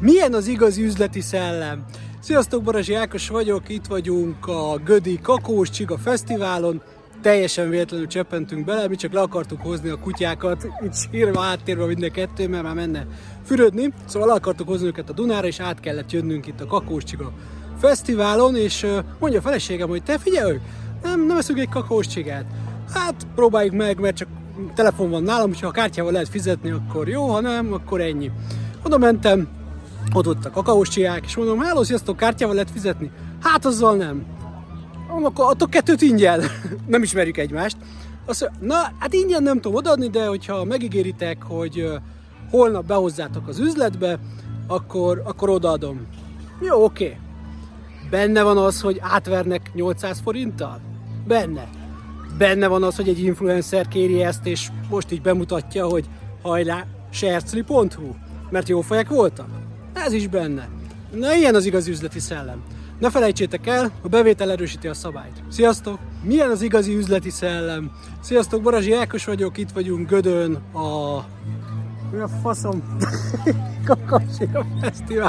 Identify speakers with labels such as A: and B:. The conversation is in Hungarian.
A: Milyen az igazi üzleti szellem? Sziasztok, Barazsi Ákos vagyok, itt vagyunk a Gödi Kakós Csiga Fesztiválon. Teljesen véletlenül cseppentünk bele, mi csak le akartuk hozni a kutyákat, itt sírva áttérve minden kettő, mert már menne fürödni. Szóval le akartuk hozni őket a Dunára, és át kellett jönnünk itt a Kakós Csiga Fesztiválon, és mondja a feleségem, hogy te figyelj, nem, nem eszünk egy kakós csigát. Hát próbáljuk meg, mert csak telefon van nálam, hogyha a kártyával lehet fizetni, akkor jó, ha nem, akkor ennyi. Oda mentem, ott ott a kakaós csigák, és mondom, hello, sziasztok, kártyával lehet fizetni? Hát azzal nem. Mondom, akkor adtok kettőt ingyen. nem ismerjük egymást. Azt mondja, na, hát ingyen nem tudom odaadni, de hogyha megígéritek, hogy holnap behozzátok az üzletbe, akkor, akkor odaadom. Jó, oké. Okay. Benne van az, hogy átvernek 800 forinttal? Benne. Benne van az, hogy egy influencer kéri ezt, és most így bemutatja, hogy hajlá, sercli.hu, mert jó fejek voltak. Ez is benne. Na ilyen az igazi üzleti szellem. Ne felejtsétek el, a bevétel erősíti a szabályt. Sziasztok! Milyen az igazi üzleti szellem? Sziasztok, Barazsi Ákos vagyok, itt vagyunk Gödön a... Mi a faszom? Kakasika Fesztivál.